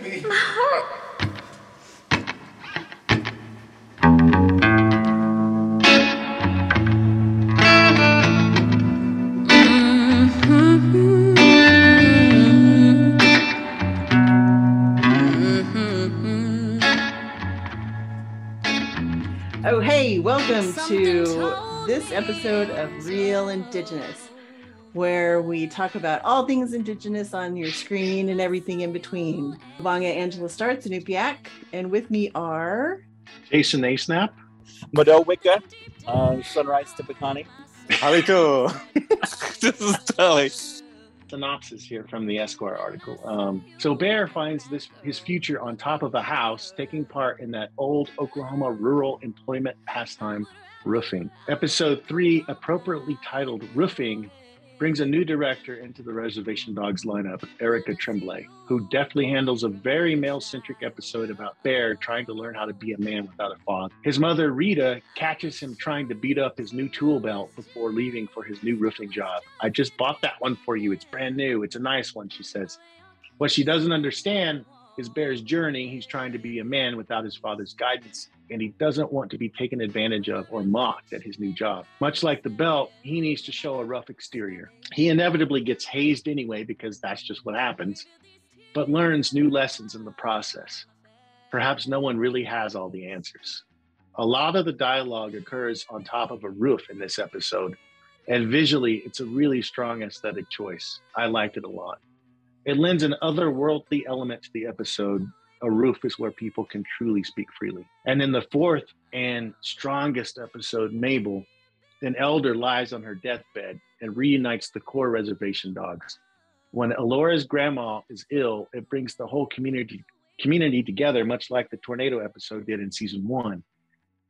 baby. Oh, hey, welcome to this episode of Real Indigenous, where we talk about all things Indigenous on your screen and everything in between. Vanga Angela Starts in Upiak, and with me are Jason Asenap. Mado Wicca, uh, Sunrise to Bacani. Halito. this is Tully. Synopsis here from the Esquire article. Um, so Bear finds this his future on top of a house, taking part in that old Oklahoma rural employment pastime, roofing. Episode three, appropriately titled "Roofing," brings a new director into the Reservation Dogs lineup, Erica Tremblay, who deftly handles a very male centric episode about Bear trying to learn how to be a man without a father. His mother, Rita, catches him trying to beat up his new tool belt before leaving for his new roofing job. I just bought that one for you. It's brand new. It's a nice one, she says. What she doesn't understand is Bear's journey. He's trying to be a man without his father's guidance, and he doesn't want to be taken advantage of or mocked at his new job. Much like the belt, he needs to show a rough exterior. He inevitably gets hazed anyway because that's just what happens, but learns new lessons in the process. Perhaps no one really has all the answers. A lot of the dialogue occurs on top of a roof in this episode, and visually, it's a really strong aesthetic choice. I liked it a lot. It lends an otherworldly element to the episode. A roof is where people can truly speak freely. And in the fourth and strongest episode, Mabel, an elder lies on her deathbed and reunites the core reservation dogs. When Elora's grandma is ill, it brings the whole community community together, much like the tornado episode did in season one.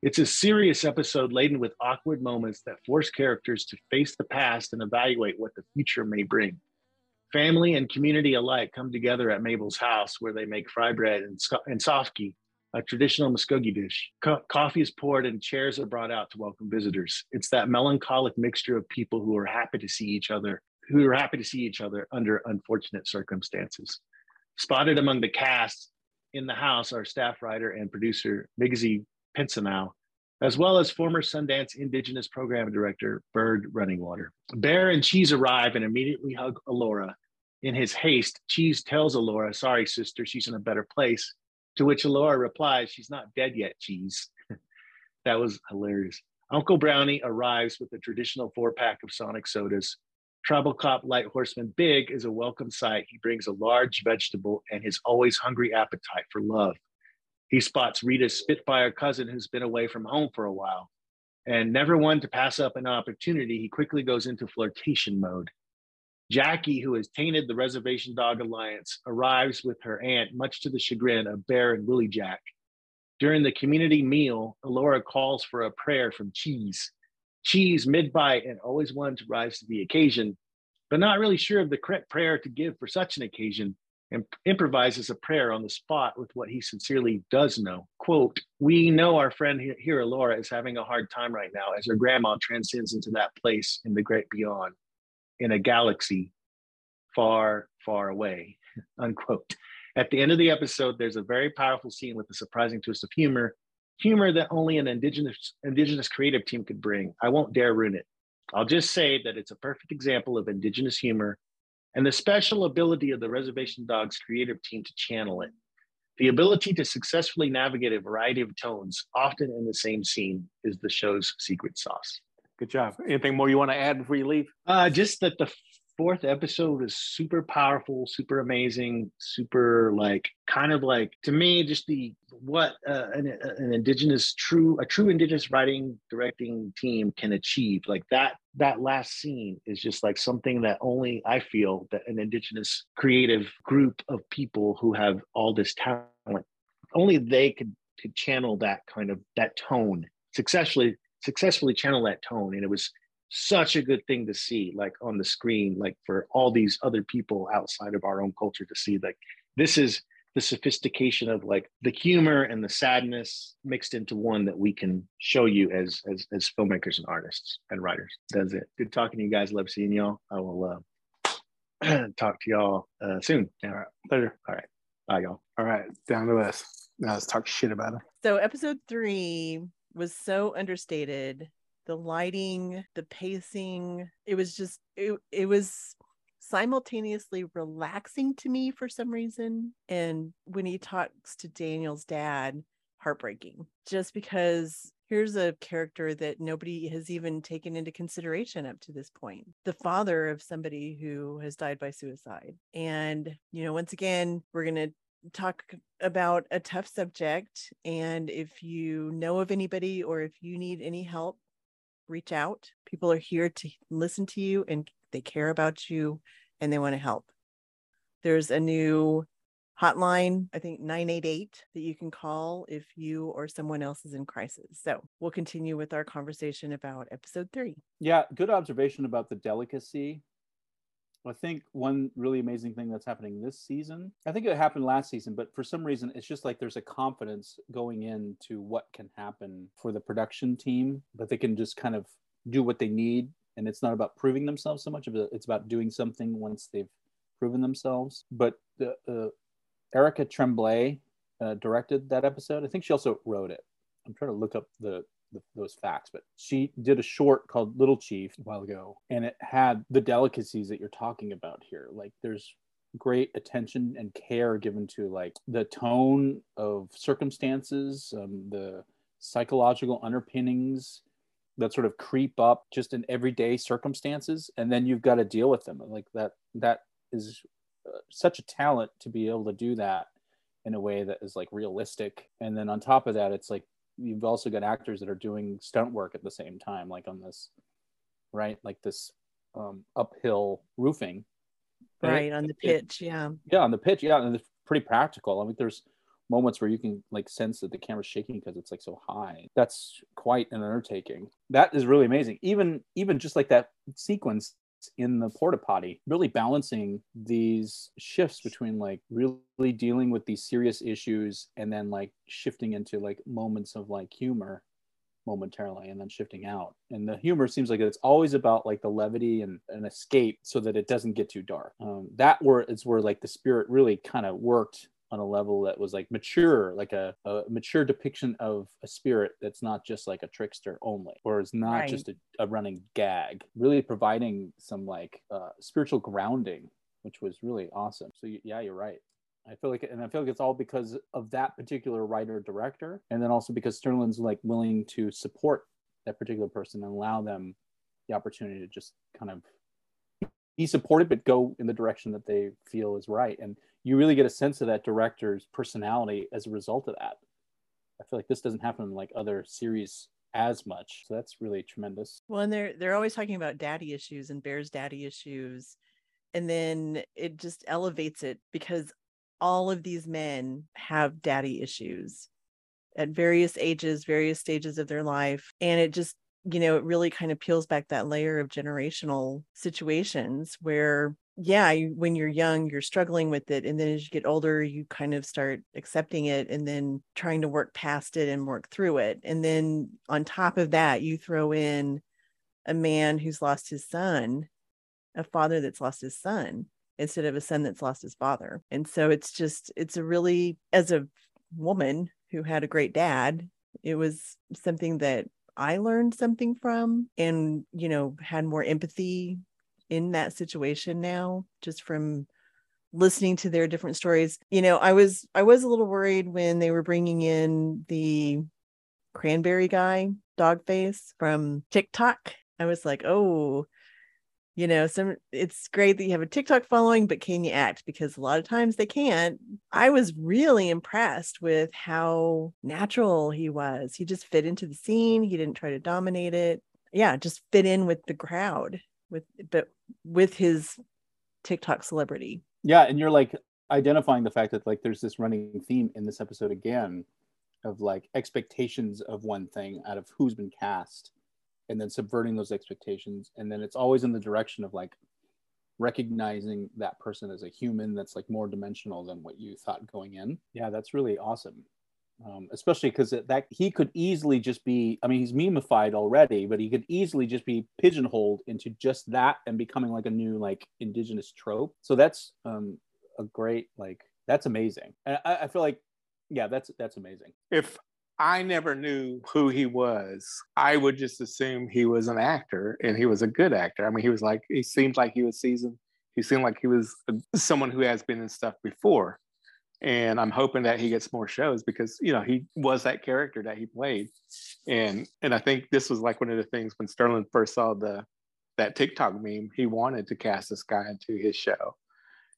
It's a serious episode laden with awkward moments that force characters to face the past and evaluate what the future may bring. Family and community alike come together at Mabel's house where they make fry bread and, and a traditional Muskogee dish. Co- coffee is poured and chairs are brought out to welcome visitors. It's that melancholic mixture of people who are happy to see each other, who are happy to see each other under unfortunate circumstances. Spotted among the cast in the house are staff writer and producer Migizi Pensoneau, as well as former Sundance Indigenous Program Director Bird Runningwater. Bear and Cheese arrive and immediately hug Elora. In his haste, Cheese tells Elora, Sorry, sister, she's in a better place. To which Elora replies, She's not dead yet, Cheese. that was hilarious. Uncle Brownie arrives with a traditional four pack of Sonic sodas. Tribal Cop Light Horseman Big is a welcome sight. He brings a large vegetable and his always hungry appetite for love. He spots Rita's Spitfire cousin who's been away from home for a while. And never one to pass up an opportunity, he quickly goes into flirtation mode. Jackie, who has tainted the Reservation Dog Alliance, arrives with her aunt, much to the chagrin of Bear and Willie Jack. During the community meal, Elora calls for a prayer from Cheese. Cheese, mid bite, and always one to rise to the occasion, but not really sure of the correct prayer to give for such an occasion, and improvises a prayer on the spot with what he sincerely does know. Quote, We know our friend here, Laura, is having a hard time right now as her grandma transcends into that place in the great beyond, in a galaxy far, far away. Unquote. At the end of the episode, there's a very powerful scene with a surprising twist of humor, humor that only an indigenous indigenous creative team could bring. I won't dare ruin it. I'll just say that it's a perfect example of indigenous humor and the special ability of the Reservation Dogs creative team to channel it. The ability to successfully navigate a variety of tones, often in the same scene, is the show's secret sauce. Good job. Anything more you want to add before you leave? Uh, just that the fourth episode is super powerful, super amazing, super like kind of like to me just the what uh, an, an indigenous true a true indigenous writing directing team can achieve. Like that that last scene is just like something that only I feel that an indigenous creative group of people who have all this talent only they could could channel that kind of that tone successfully successfully channel that tone and it was such a good thing to see like on the screen like for all these other people outside of our own culture to see like this is the sophistication of like the humor and the sadness mixed into one that we can show you as as, as filmmakers and artists and writers. That's it. Good talking to you guys. Love seeing y'all. I will uh, talk to y'all uh, soon. All right. Later all right. I go. All right, down to us. Now let's talk shit about it So episode three was so understated. The lighting, the pacing, it was just it, it was simultaneously relaxing to me for some reason. And when he talks to Daniel's dad, heartbreaking. Just because here's a character that nobody has even taken into consideration up to this point the father of somebody who has died by suicide and you know once again we're going to talk about a tough subject and if you know of anybody or if you need any help reach out people are here to listen to you and they care about you and they want to help there's a new hotline, I think 988 that you can call if you or someone else is in crisis. So we'll continue with our conversation about episode three. Yeah, good observation about the delicacy. I think one really amazing thing that's happening this season, I think it happened last season, but for some reason, it's just like there's a confidence going into what can happen for the production team, that they can just kind of do what they need. And it's not about proving themselves so much, it's about doing something once they've proven themselves. But the, uh, Erica Tremblay uh, directed that episode. I think she also wrote it. I'm trying to look up the, those facts, but she did a short called Little Chief a while ago, and it had the delicacies that you're talking about here. Like there's great attention and care given to like the tone of circumstances, um, the psychological underpinnings that sort of creep up just in everyday circumstances, and then you've got to deal with them. Like that that is such a talent to be able to do that in a way that is like realistic. And then on top of that, it's like you've also got actors that are doing stunt work at the same time, like on this, right? Like this um, uphill roofing. Right it, on the pitch, it, yeah. Yeah, on the pitch, yeah, and it's pretty practical. I mean, there's moments where you can like sense that the camera's shaking because it's like so high. That's quite an undertaking. That is really amazing. Even even just like that sequence in the porta potty, really balancing these shifts between like really dealing with these serious issues and then like shifting into like moments of like humor momentarily and then shifting out. And the humor seems like it's always about like the levity and an escape so that it doesn't get too dark. Um, that where it's where like the spirit really kind of worked on a level that was like mature, like a, a, mature depiction of a spirit that's not just like a trickster only, or is not right. just a, a, running gag, really providing some like uh, spiritual grounding, which was really awesome. So yeah, you're right. I feel like, and I feel like it's all because of that particular writer director, and then also because Sterling's like willing to support that particular person and allow them the opportunity to just kind of be supported, but go in the direction that they feel is right. And you really get a sense of that director's personality as a result of that. I feel like this doesn't happen in like other series as much. So that's really tremendous. Well, and they're they're always talking about daddy issues and Bear's daddy issues. And then it just elevates it because all of these men have daddy issues at various ages, various stages of their life. And it just you know, it really kind of peels back that layer of generational situations where yeah, you, when you're young, you're struggling with it. And then as you get older, you kind of start accepting it and then trying to work past it and work through it. And then on top of that, you throw in a man who's lost his son, a father that's lost his son, instead of a son that's lost his father. And so it's just, it's a really, as a woman who had a great dad, it was something that I learned something from and, you know, had more empathy in that situation now just from listening to their different stories. You know i was i was a little worried when they were bringing in the cranberry guy dog face from tiktok. I was like oh you know some it's great that you have a tiktok following but can you act? Because a lot of times they can't. I was really impressed with how natural he was. He just fit into the scene. He didn't try to dominate it. Yeah just fit in with the crowd with but with his TikTok celebrity. Yeah, and you're like identifying the fact that like there's this running theme in this episode again of like expectations of one thing out of who's been cast and then subverting those expectations. And then it's always in the direction of like recognizing that person as a human that's like more dimensional than what you thought going in. Yeah that's really awesome um, especially because that he could easily just be i mean he's memeified already but he could easily just be pigeonholed into just that and becoming like a new like indigenous trope so that's um, a great like That's amazing. And I, I feel like, yeah, that's that's amazing. If I never knew who he was, I would just assume he was an actor and he was a good actor. I mean, he was like, he seemed like he was seasoned. He seemed like he was someone who has been in stuff before. And I'm hoping that he gets more shows because, you know, he was that character that he played. And and I think this was like one of the things when Sterling first saw the that TikTok meme, he wanted to cast this guy into his show.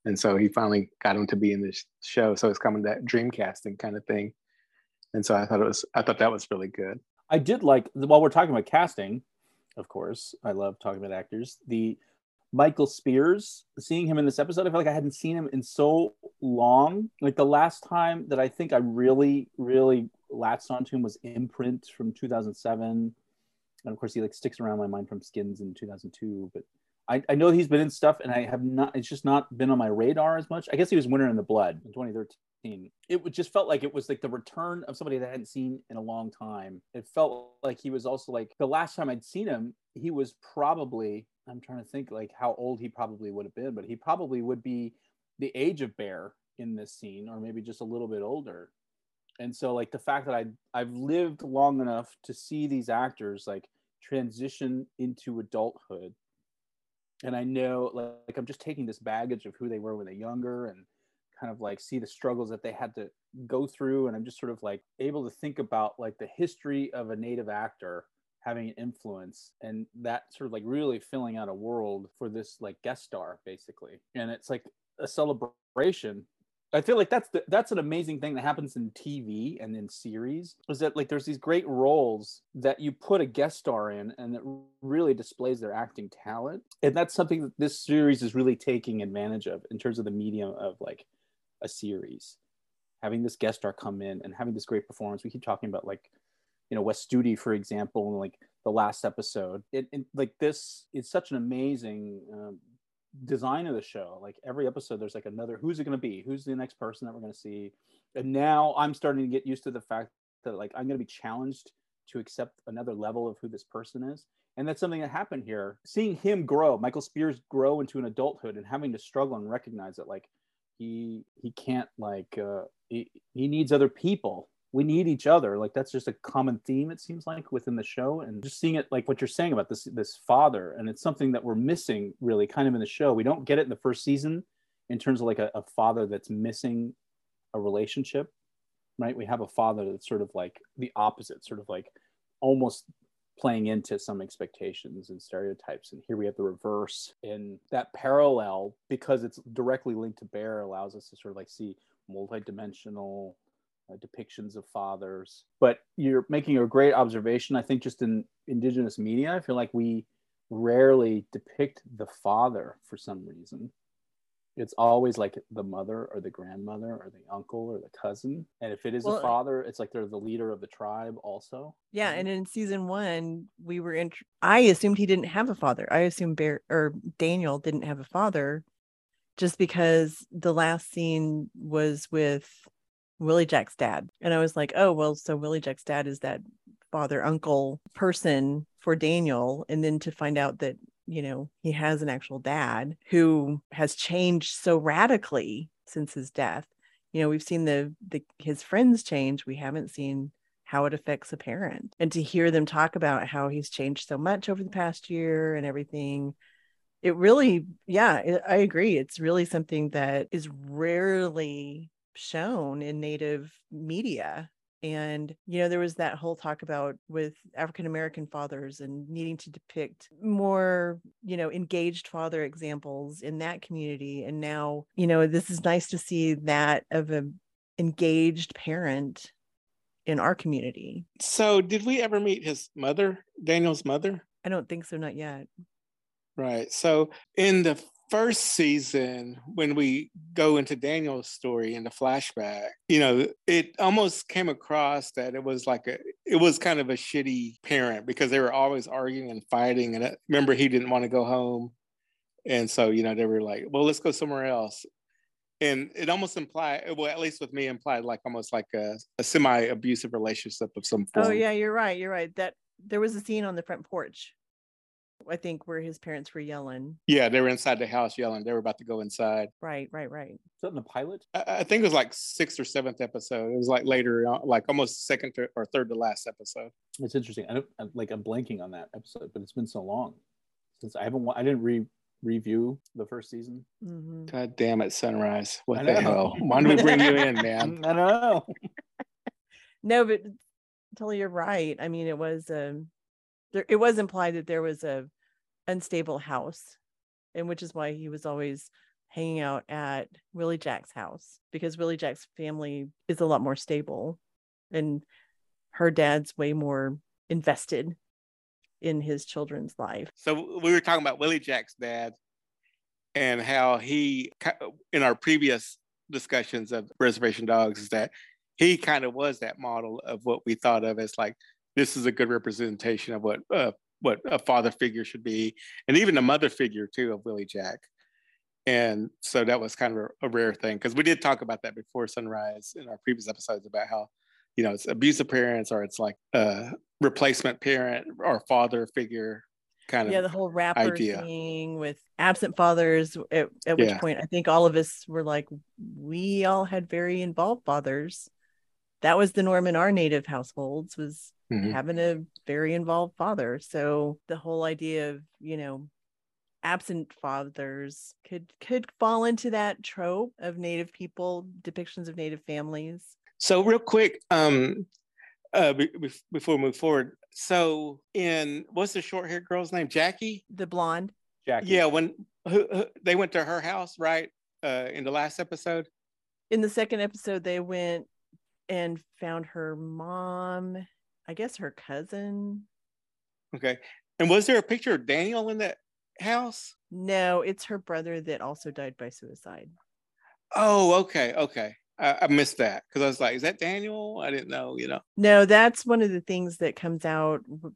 And so he finally got him to be in this show. So it's coming that dream casting kind of thing and so I thought it was I thought that was really good. I did like while we're talking about casting, of course, I love talking about actors. The Michael Spears, seeing him in this episode, I feel like I hadn't seen him in so long. Like the last time that I think I really, really latched onto him was Imprint from 2007, and of course he like sticks around my mind from Skins in 2002. But I, I know he's been in stuff, and I have not. It's just not been on my radar as much. I guess he was Winter in the Blood in 2013 it just felt like it was like the return of somebody that I hadn't seen in a long time. It felt like he was also like the last time I'd seen him, he was probably, I'm trying to think like how old he probably would have been, but he probably would be the age of Bear in this scene, or maybe just a little bit older. And so like the fact that I I've lived long enough to see these actors like transition into adulthood. And I know like, like I'm just taking this baggage of who they were when they're younger and kind of like see the struggles that they had to go through. And i'm just sort of like able to think about like the history of a native actor having an influence and that sort of like really filling out a world for this like guest star basically. And it's like a celebration I feel like that's the, that's an amazing thing that happens in TV and in series is that like there's these great roles that you put a guest star in and it really displays their acting talent and that's something that this series is really taking advantage of in terms of the medium of like a series, having this guest star come in and having this great performance. We keep talking about like, you know, Wes Studi, for example, and like the last episode. It, it like this is such an amazing um, design of the show. Like every episode, there's like another. Who's it going to be? Who's the next person that we're going to see? And now I'm starting to get used to the fact that like I'm going to be challenged to accept another level of who this person is. And that's something that happened here. Seeing him grow, Michael Spears grow into an adulthood and having to struggle and recognize that like he he can't like uh, he, he needs other people we need each other like that's just a common theme it seems like within the show and just seeing it like what you're saying about this this father and it's something that we're missing really kind of in the show we don't get it in the first season in terms of like a, a father that's missing a relationship right we have a father that's sort of like the opposite sort of like almost playing into some expectations and stereotypes. And here we have the reverse. And that parallel, because it's directly linked to Bear, allows us to sort of like see multidimensional uh, depictions of fathers. But you're making a great observation. I think just in indigenous media, I feel like we rarely depict the father for some reason it's always like the mother or the grandmother or the uncle or the cousin and if it is well, a father it's like they're the leader of the tribe also yeah and in season one we were in i assumed he didn't have a father i assumed bear or daniel didn't have a father just because the last scene was with willie jack's dad and i was like oh well so willie jack's dad is that father uncle person for daniel and then to find out that you know, he has an actual dad who has changed so radically since his death. You know, we've seen the the his friends change. We haven't seen how it affects a parent. And to hear them talk about how he's changed so much over the past year and everything, it really, yeah, I agree. It's really something that is rarely shown in native media. And you know there was that whole talk about with african american fathers and needing to depict more you know engaged father examples in that community. And now you know this is nice to see that of a engaged parent in our community. So did we ever meet his mother daniel's mother? I don't think so not yet. Right. So in the first season when we go into Daniel's story in the flashback, you know, it almost came across that it was like a it was kind of a shitty parent because they were always arguing and fighting. And I remember he didn't want to go home. And so, you know, they were like, well, let's go somewhere else. And it almost implied, well, at least with me, implied like almost like a, a semi-abusive relationship of some oh, form. Oh yeah, you're right. You're right. That there was a scene on the front porch I think where his parents were yelling. Yeah, they were inside the house yelling. They were about to go inside. Right, right, right. Is that in the pilot? I, I think it was like sixth or seventh episode. It was like later, on, like almost second to, or third to last episode. It's interesting. I don't I'm, like I'm blanking on that episode, but it's been so long since I haven't. I didn't re review the first season. hmm God damn it, Sunrise! What the hell? Why did we bring you in, man? I don't know. No, but totally you're right. I mean, it was um there it was implied that there was a unstable house, and which is why he was always hanging out at Willie Jack's house because Willie Jack's family is a lot more stable and her dad's way more invested in his children's life. So we were talking about Willie Jack's dad and how he, in our previous discussions of Reservation Dogs, is that he kind of was that model of what we thought of as like this is a good representation of what uh, what a father figure should be, and even a mother figure too of Willie Jack. And so that was kind of a, a rare thing because we did talk about that before Sunrise in our previous episodes about how you know it's abusive parents or it's like a replacement parent or father figure kind of yeah, the whole rapper idea. thing with absent fathers. At, at which Yeah. point, I think all of us were like, we all had very involved fathers. That was the norm in our native households was Mhm. having a very involved father. So the whole idea of you know absent fathers could could fall into that trope of native people depictions of native families. So real quick, um, uh, be- be- before we move forward, so in what's the short haired girl's name? Jackie. The blonde. Jackie. Yeah, when who, who, they went to her house, right? Uh, in the last episode. in the second episode they went and found her mom i guess her cousin Okay. And was there a picture of Daniel in that house? no it's her brother that also died by suicide Oh, okay, okay. I, I missed that because I was like, "Is that Daniel?" I didn't know. You know. no that's one of the things that comes out w-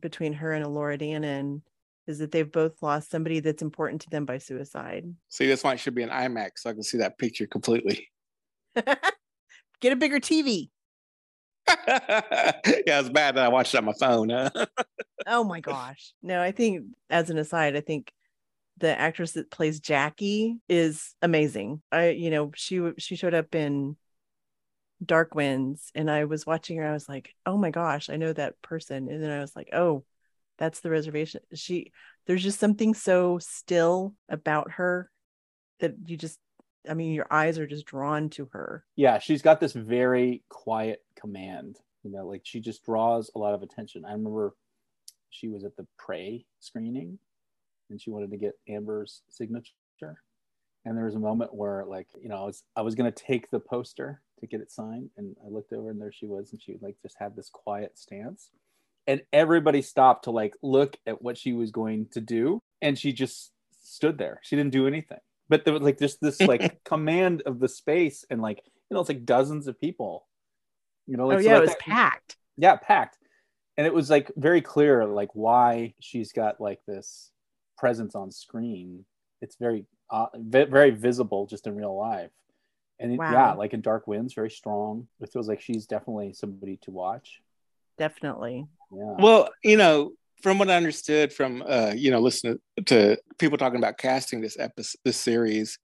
between her and Elora Danan is that they've both lost somebody that's important to them by suicide See, this one should be an IMAX, so I can see that picture completely. get a bigger tv yeah, it's bad that I watched it on my phone. Huh? oh my gosh no i think as an aside i think the actress that plays jackie is amazing i you know she she showed up in dark winds and i was watching her i was like oh my gosh i know that person and then i was like oh that's the reservation she there's just something so still about her that you just i mean your eyes are just drawn to her. Yeah she's got this very quiet command you know like she just draws a lot of attention. I remember she was at the prey screening and she wanted to get amber's signature. And there was a moment where like you know i was i was going to take the poster to get it signed and i looked over and there she was and she like just had this quiet stance. And everybody stopped to like look at what she was going to do and she just stood there. She didn't do anything but there was like just this like command of the space and like you know it's like dozens of people. You know like oh so, yeah like, it was that- packed. Yeah packed. And it was like very clear like why she's got like this presence on screen. It's very uh, very visible just in real life. And it- yeah like in dark winds very strong. It feels like she's definitely somebody to watch. Definitely. Yeah. Well, you know, from what I understood from uh, you know, listening to people talking about casting this episode, this series,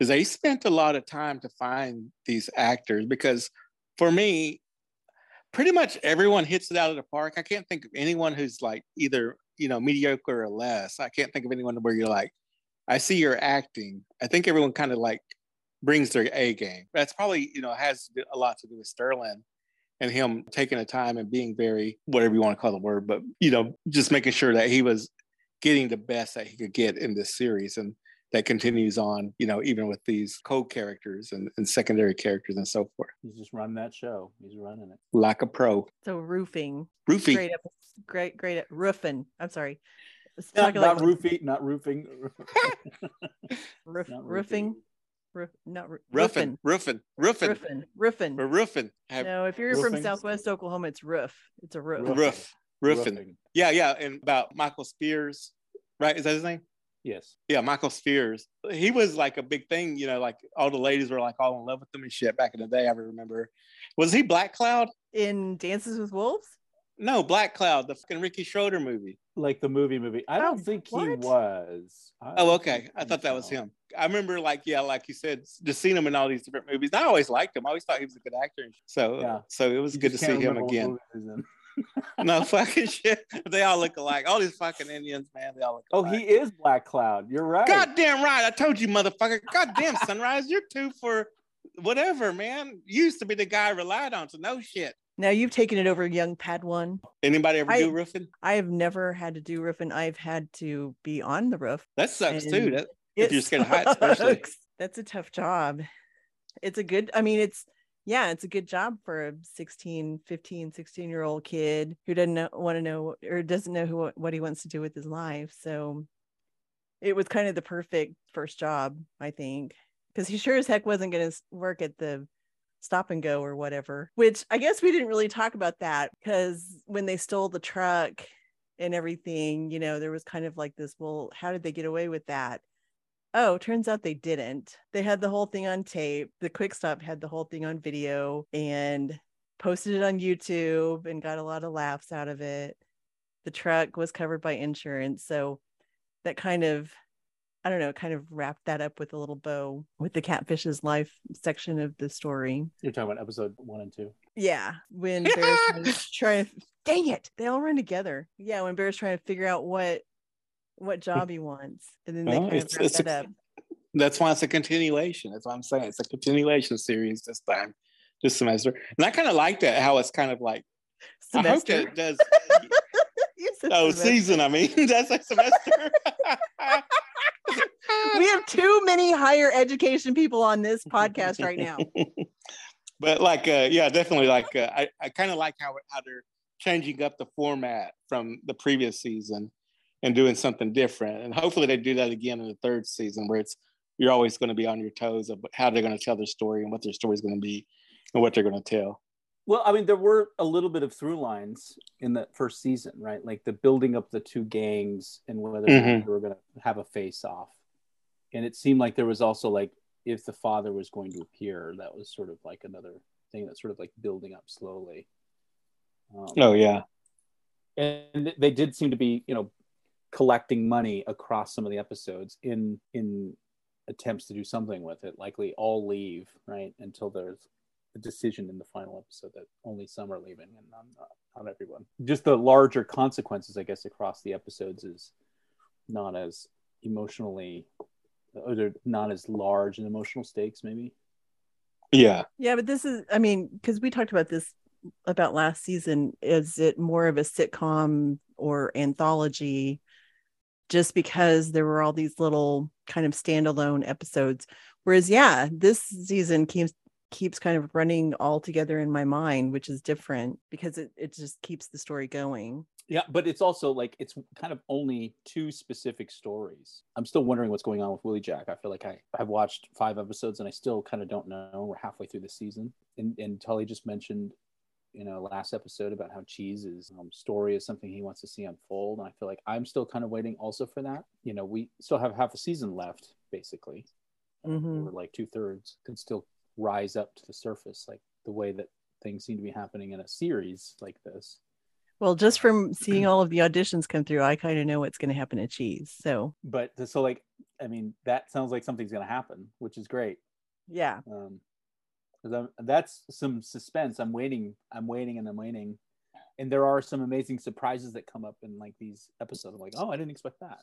is they spent a lot of time to find these actors because for me, pretty much everyone hits it out of the park. I can't think of anyone who's like either, you know, mediocre or less. I can't think of anyone where you're like, I see you're acting. I think everyone kind of like brings their A game. That's probably, you know, has a lot to do with Sterling and him taking the time and being very whatever you want to call the word, but you know, just making sure that he was getting the best that he could get in this series, and that continues on, you know, even with these co-characters and, and secondary characters and so forth, he's just running that show. He's running it. Like a pro. so roofing. Roofing. great ep- great great at roofing. I'm sorry. Not, talking not like roofing not roofing. Roof, not roofing roof not roo- roofing, roofing, roofing, roofing roofing We're roofing, no if you're Roofing? from southwest oklahoma it's roof it's a roof Roof. roof, roofing. Roofing. Yeah, yeah, and about Michael Spears, right? Is that his name? yes Yeah, Michael Spears. He was like a big thing, you know, like all the ladies were like all in love with him and shit back in the day. I remember. Was he Black Cloud? in dances with wolves No, Black Cloud, the fucking Ricky Schroder movie. Like the movie movie. I don't Oh, think he was. I Oh, okay. I thought that was him. I remember, like, yeah, like you said, just seeing him in all these different movies. I always liked him. I always thought he was a good actor. So, Yeah. so it was You good to see him again. movie he was in. no fucking shit. They all look alike. All these fucking Indians, man. They all look Oh, he is Black Cloud. You're right. Goddamn right. I told you, motherfucker. Goddamn, Sunrise. You're two for whatever, man. You used to be the guy I relied on So no shit. Now you've taken it over young Padawan. Anybody ever I- do roofing? I have never had to do roofing. I've had to be on the roof. That sucks too. That, If you're scared of heights, especially. That's a tough job. It's a good, I mean, it's, yeah, it's a good job for a 16, 15, 16 year old kid who doesn't know, want to know or doesn't know who, what he wants to do with his life. So it was kind of the perfect first job, I think, because he sure as heck wasn't going to work at the stop and go or whatever, which I guess we didn't really talk about that because when they stole the truck and everything, you know, there was kind of like this, well, how did they get away with that? Oh, turns out they didn't. They had the whole thing on tape. The quick stop had the whole thing on video and posted it on YouTube and got a lot of laughs out of it. The truck was covered by insurance. So that kind of, I don't know, kind of wrapped that up with a little bow with the catfish's life section of the story. You're talking about episode one and two. Yeah, when Bear's trying to, trying to dang it, they all run together. Yeah, when Bear's trying to figure out what what job he wants, and then they Well, kind of it's- wrap that a- up. That's why it's a continuation. That's what I'm saying. It's a continuation series this time, this semester. And I kind of like that, how it's kind of like, I hope Semester. that does. You oh, semester. season, I mean. That's like semester. We have too many higher education people on this podcast right now. but like uh yeah definitely like uh, i, I kind of like how, how they're changing up the format from the previous season and doing something different and hopefully they do that again in the third season where it's you're always going to be on your toes of how they're going to tell their story and what their story is going to be and what they're going to tell Well, I mean, there were a little bit of through lines in that first season, right? Like the building up the two gangs and whether Mhm. they were going to have a face off. And it seemed like there was also like if the father was going to appear, that was sort of like another thing that's sort of like building up slowly. Um, oh yeah and they did seem to be, you know, collecting money across some of the episodes in in attempts to do something with it. Likely all leave, right, until there's a decision in the final episode that only some are leaving and not, not, not everyone. Just the larger consequences, I guess, across the episodes is not as emotionally, or they're not as large in emotional stakes, maybe. yeah Yeah, but this is, I mean, because we talked about this about last season. Is it more of a sitcom or anthology? Just because there were all these little kind of standalone episodes. Whereas, yeah, this season keeps keeps kind of running all together in my mind, which is different because it, it just keeps the story going. Yeah, but it's also like it's kind of only two specific stories. I'm still wondering what's going on with Willie Jack. I feel like I I've watched five episodes and I still kind of don't know. We're halfway through the season, and and Tully just mentioned, you know, last episode about how Cheese's um, story is something he wants to see unfold, and I feel like I'm still kind of waiting also for that. You know, we still have half a season left, basically, Mhm. or like two thirds could still rise up to the surface, like the way that things seem to be happening in a series like this. Well, just from seeing all of the auditions come through, I kind of know what's going to happen to Cheese. So, but so like i mean that sounds like something's going to happen which is great yeah. um that's some suspense i'm waiting i'm waiting and i'm waiting and there are some amazing surprises that come up in like these episodes i'm like oh i didn't expect that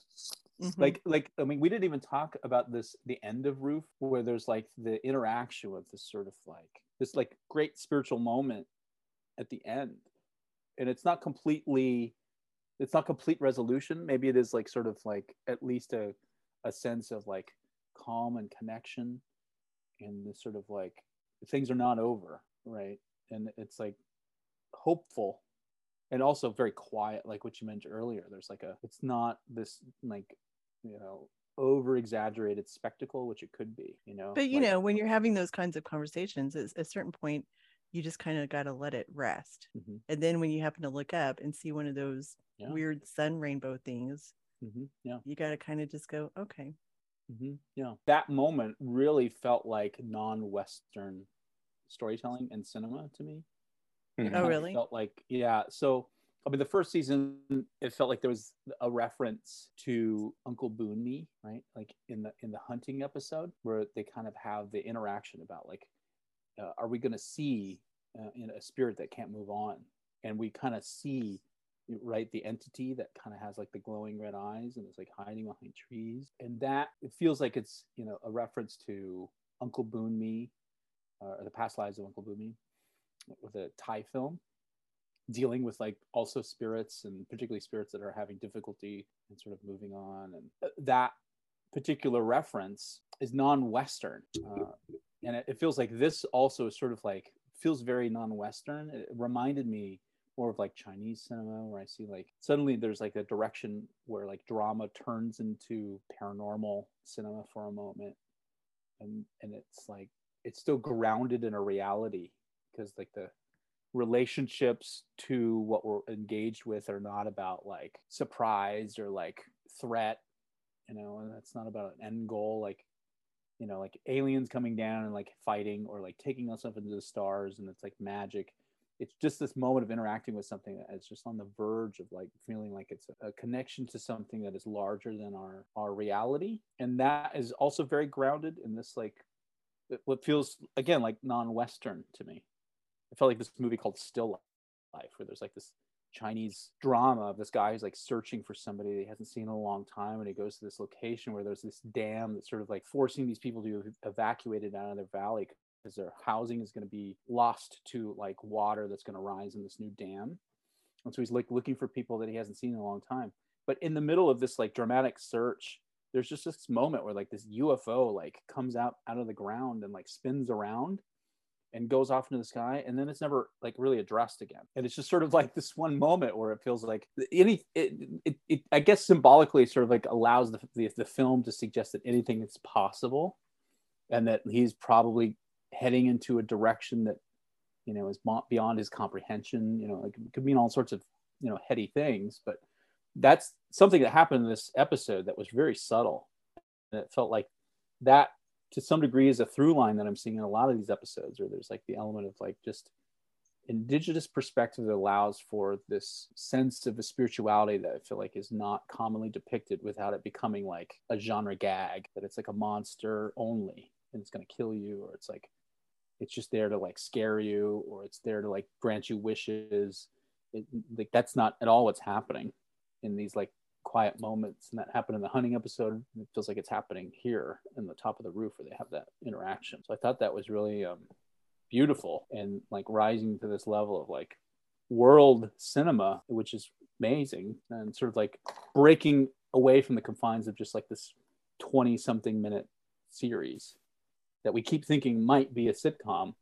Mhm. like like i mean we didn't even talk about this the end of roof where there's like the interaction with this sort of like this like great spiritual moment at the end and it's not completely it's not complete resolution. Maybe it is like sort of like at least a a sense of like calm and connection and this sort of like things are not over right? And it's like hopeful and also very quiet like what you mentioned earlier. There's like a it's not this like you know over exaggerated spectacle which it could be you know? But you like- know, when you're having those kinds of conversations, at a certain point, you just kind of got to let it rest. Mhm, And then when you happen to look up and see one of those Yeah. weird sun rainbow things, mhm, yeah you got to kind of just go, okay. hmm Yeah, that moment really felt like non-Western storytelling and cinema to me. Oh, really? Felt like yeah. So I mean, the first season, it felt like there was a reference to Uncle Boonmee, right? Like in the in the hunting episode, where they kind of have the interaction about like, uh, are we going to see uh, in a spirit that can't move on? And we kind of see, right, the entity that kind of has like the glowing red eyes and it's like hiding behind trees, and that it feels like it's you know a reference to Uncle Boonmee, uh, or the past lives of Uncle Boonmee, with a Thai film dealing with like also spirits and particularly spirits that are having difficulty and sort of moving on and uh, that particular reference is non-western uh, and it, it, feels like this also is sort of like feels very non-western. It reminded me more of like chinese cinema where i see like suddenly there's like a direction where like drama turns into paranormal cinema for a moment. And and it's like it's still grounded in a reality because like the relationships to what we're engaged with are not about like surprise or like threat you know and that's not about an end goal. Like you know like aliens coming down and like fighting or like taking us up into the stars and it's like magic. It's just this moment of interacting with something that is just on the verge of like feeling like it's a, connection to something that is larger than our our reality. And that is also very grounded in this like what feels again like non-western to me. It felt like this movie called Still Life, where there's like this Chinese drama of this guy who's like searching for somebody that he hasn't seen in a long time, and he goes to this location where there's this dam that's sort of like forcing these people to evacuate it out of their valley because their housing is going to be lost to like water that's going to rise in this new dam. And so he's like looking for people that he hasn't seen in a long time. But in the middle of this like dramatic search, there's just this moment where like this UFO like comes out out of the ground and like spins around and goes off into the sky and then it's never like really addressed again. And it's just sort of like this one moment where it feels like any it, it, it i guess symbolically sort of like allows the, the, the film to suggest that anything is possible and that he's probably heading into a direction that you know is beyond his comprehension you know like it could mean all sorts of you know heady things. But that's something that happened in this episode that was very subtle. And it felt like that to some degree is a through line that I'm seeing in a lot of these episodes, where there's like the element of like just indigenous perspective that allows for this sense of a spirituality that I feel like is not commonly depicted without it becoming like a genre gag, that it's like a monster only and it's going to kill you, or it's like it's just there to like scare you, or it's there to like grant you wishes. It, like that's not at all what's happening in these like quiet moments and that happened in the hunting episode it feels like it's happening here in the top of the roof where they have that interaction. So i thought that was really um, beautiful and like rising to this level of like world cinema which is amazing and sort of like breaking away from the confines of just like this 20 something minute series that we keep thinking might be a sitcom.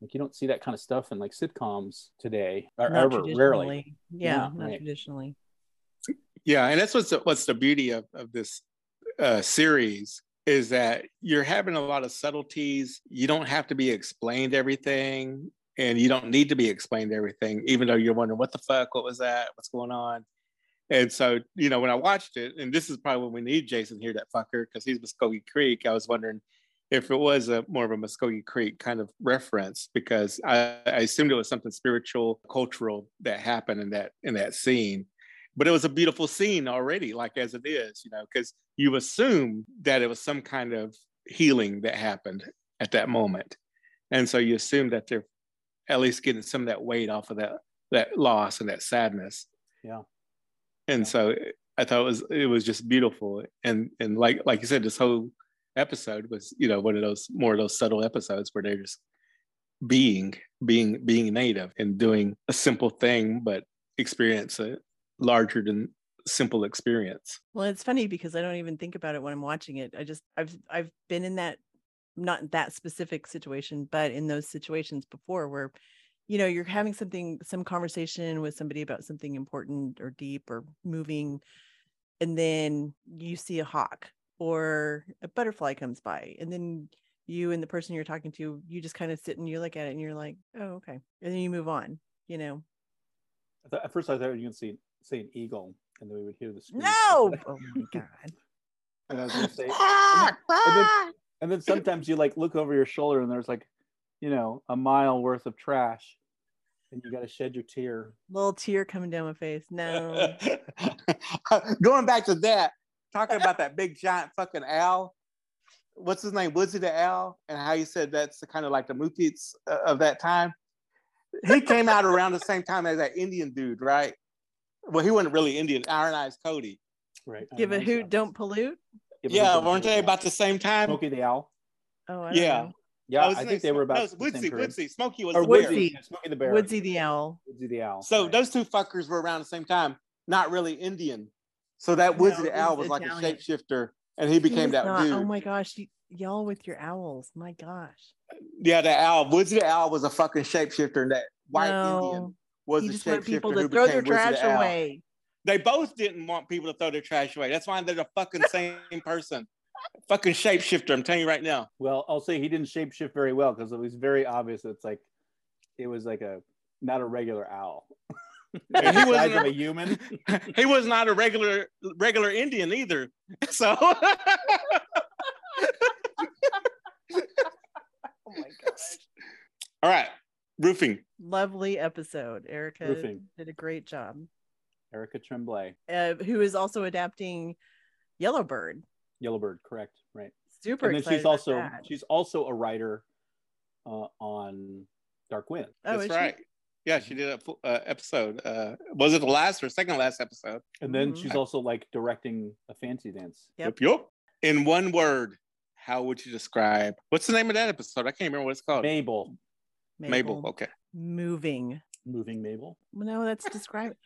Like you don't see that kind of stuff in like sitcoms today or not ever rarely. yeah, yeah not right. traditionally yeah, and that's what's the, what's the beauty of of this uh, series is that you're having a lot of subtleties. You don't have to be explained everything, and you don't need to be explained everything, even though you're wondering what the fuck, what was that, what's going on. And so, you know, when I watched it, and this is probably when we need Jason here, that fucker, because he's Muskogee Creek. I was wondering if it was a more of a Muskogee Creek kind of reference, because I, I assumed it was something spiritual, cultural that happened in that in that scene but it was a beautiful scene already, like as it is, you know, because you assume that it was some kind of healing that happened at that moment. And so you assume that they're at least getting some of that weight off of that that loss and that sadness. Yeah. And yeah. so I thought it was it was just beautiful. And and like like you said, this whole episode was, you know, one of those more of those subtle episodes where they're just being, being, being native and doing a simple thing, but experience it larger than simple experience. Well, it's funny because I don't even think about it when I'm watching it. I just I've I've been in that not that specific situation, but in those situations before where you know, you're having something some conversation with somebody about something important or deep or moving and then you see a hawk or a butterfly comes by and then you and the person you're talking to you just kind of sit and you look at it and you're like oh okay and then you move on you know at first i thought you can going to see say an eagle, and then we would hear the scream. No! oh my god! And I was gonna say, and then, and, then, and then sometimes you like look over your shoulder, and there's like, you know, a mile worth of trash. and you got to shed your tear. Little tear coming down my face. No. Going back to that, talking about that big giant fucking owl. What's his name? Woodsy the owl, and how you said that's the kind of like the Muppets uh, of that time. He came out around the same time as that Indian dude, right? Well, he wasn't really Indian. Iron Eyes Cody. Right. Give a a hoot, don't pollute. Yeah, weren't they about the same time? Smokey the Owl? Oh, I Yeah. know. Yeah, Oh, his I think name's they were about no, the Woodsy. same period. Woodsy. Smokey was Or the Woodsy. bear. Yeah, Smokey the Bear. Woodsy the owl. Woodsy the Owl. So right. those two fuckers were around the same time, not really Indian. So that Woodsy No, the owl was was like a shapeshifter, and he He became was that not- oh dude. Oh my gosh, you, y'all with your owls. My gosh. Yeah, the owl. Woodsy the owl was a fucking shapeshifter, and that white no, Indian was you the just want people to throw their trash the owl. away. They both didn't want people to throw their trash away. That's why they're the fucking same person. fucking shapeshifter. I'm telling you right now. Well, I'll say he didn't shapeshift very well because it was very obvious. It's like it was like a not a regular owl. He wasn't a- a human. he was not a regular regular Indian either. So Oh my gosh. all right. Roofing. Lovely episode. Erica Roofing. did a great job. Erica Tremblay, Uh, who is also adapting Yellowbird. Yellowbird, correct, right? Super and then excited she's also that. she's also a writer uh, on Dark Wind. Oh, is That's she? right. Yeah, she did a full, uh, episode. Uh, was it the last or second last episode? And then Mhm. she's also like directing a fancy dance. Yep. Yep. In one word, how would you describe? What's the name of that episode? I can't remember what it's called. Mabel, Mabel. Okay. Moving. moving Mabel. No, that's describing.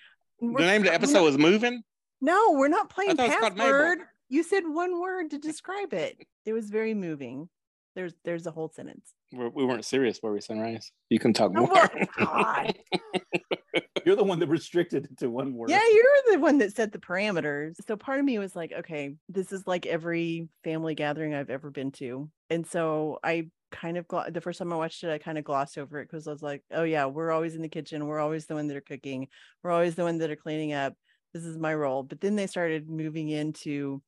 The name of the episode was Moving. No, we're not playing thought it was called Mabel. password. You said one word to describe it. It was very moving. There's there's a whole sentence. We're, we weren't serious, were we, Sunrise? You can talk Oh, more. God. You're the one that restricted it to one word. Yeah, you're the one that set the parameters. So part of me was like, okay, this is like every family gathering I've ever been to. And so I kind of glo- the first time I watched it, I kind of glossed over it because I was like, oh yeah, we're always in the kitchen. We're always the one that are cooking. We're always the one that are cleaning up. This is my role. But then they started moving into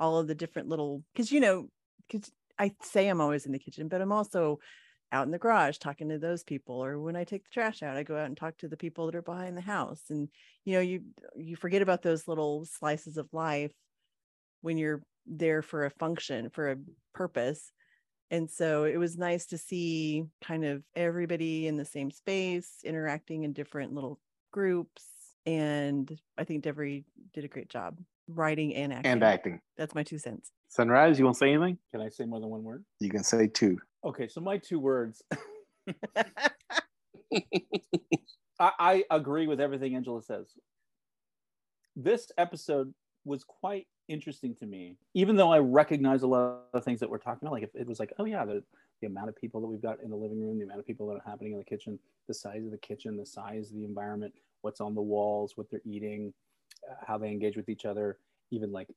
all of the different little because you know, because I say I'm always in the kitchen, but I'm also out in the garage talking to those people or when i take the trash out i go out and talk to the people that are behind the house and you know you you forget about those little slices of life when you're there for a function for a purpose and so it was nice to see kind of everybody in the same space interacting in different little groups and i think devery did a great job writing and acting and acting. that's my two cents Sunrise, you want to say anything? Can I say more than one word? You can say two. Okay, so my two words. I, I agree with everything Angela says. This episode was quite interesting to me, even though I recognize a lot of things that we're talking about. Like, if it was like, oh yeah, the, the amount of people that we've got in the living room, the amount of people that are happening in the kitchen, the size of the kitchen, the size of the environment, what's on the walls, what they're eating, uh, how they engage with each other, even like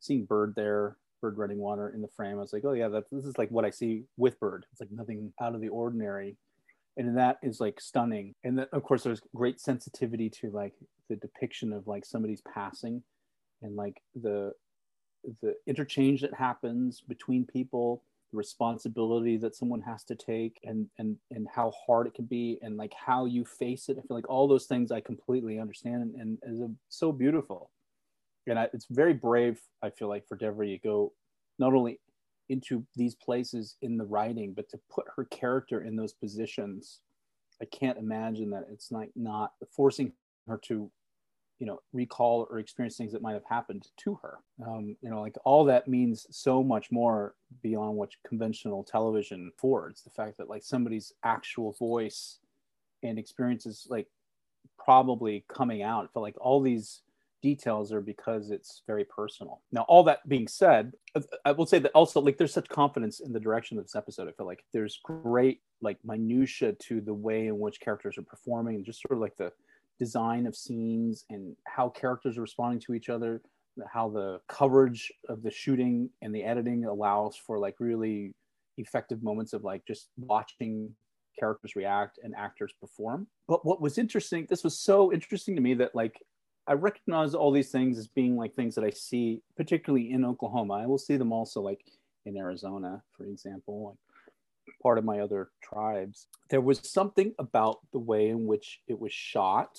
seeing Bird there, Bird running water in the frame. I was like, oh yeah, that this is like what I see with Bird. It's like nothing out of the ordinary and that is like stunning and then of course there's great sensitivity to like the depiction of like somebody's passing and like the the interchange that happens between people the responsibility that someone has to take and and and how hard it can be and like how you face it. I feel like all those things i completely understand and, and is a, so beautiful. And I, it's very brave i feel like for Devery to go not only into these places in the writing, but to put her character in those positions, I can't imagine that it's like not forcing her to, you know, recall or experience things that might have happened to her. Um, you know, like all that means so much more beyond what conventional television affords. The fact that like somebody's actual voice and experiences like probably coming out. Feel like all these details are because it's very personal. Now, all that being said, I will say that also like there's such confidence in the direction of this episode. I feel like there's great like minutia to the way in which characters are performing, just sort of like the design of scenes and how characters are responding to each other, how the coverage of the shooting and the editing allows for like really effective moments of like just watching characters react and actors perform. But what was interesting, this was so interesting to me that like I recognize all these things as being like things that I see, particularly in Oklahoma. I will see them also like in Arizona, for example. Part of my other tribes. There was something about the way in which it was shot,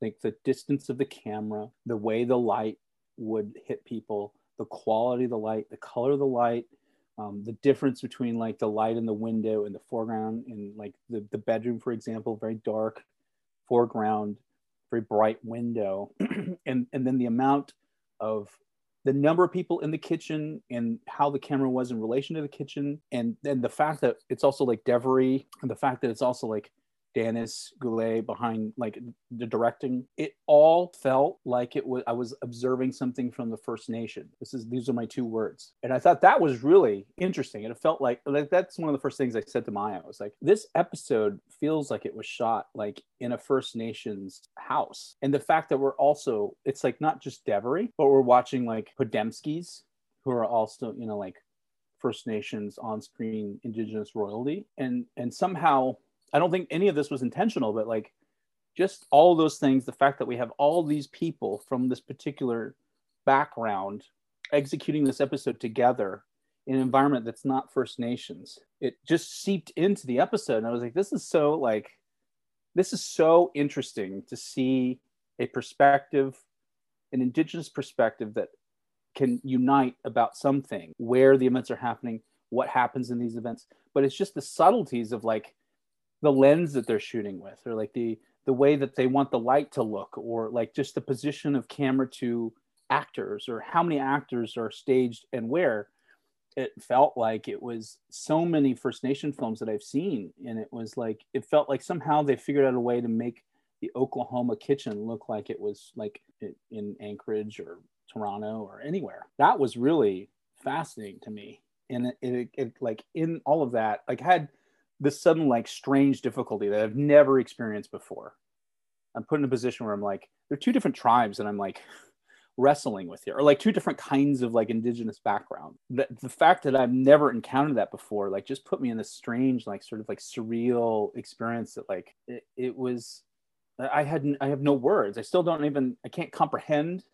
like the distance of the camera, the way the light would hit people, the quality of the light, the color of the light, um, the difference between like the light in the window and the foreground in like the, the bedroom, for example, very dark foreground, very bright window, and and then the amount of the number of people in the kitchen and how the camera was in relation to the kitchen. And then the fact that it's also like Devery and the fact that it's also like Danis Goulet behind like the directing. It all felt like it was I was observing something from the First Nation. This is these are my two words. And I thought that was really interesting. And it felt like like that's one of the first things I said to Maya. I was like, this episode feels like it was shot like in a First Nations house. And the fact that we're also it's like not just Devery, but we're watching like Podemskis who are also, you know, like First Nations on-screen indigenous royalty. And and somehow I don't think any of this was intentional, but like just all those things, the fact that we have all these people from this particular background executing this episode together in an environment that's not First Nations, it just seeped into the episode. And I was like, this is so like, this is so interesting to see a perspective, an indigenous perspective that can unite about something, where the events are happening, what happens in these events. But it's just the subtleties of like the lens that they're shooting with or like the the way that they want the light to look or like just the position of camera to actors or how many actors are staged and where it felt like it was so many first nation films that i've seen. And it was like it felt like somehow they figured out a way to make the oklahoma kitchen look like it was like in anchorage or toronto or anywhere. That was really fascinating to me. And it, it, it like in all of that like I had this sudden like strange difficulty that I've never experienced before. I'm put in a position where I'm like, there are two different tribes and I'm like wrestling with here, or like two different kinds of like indigenous background. The, the fact that I've never encountered that before, like just put me in this strange, like sort of like surreal experience that like it, it was, I had, I have no words. I still don't even, I can't comprehend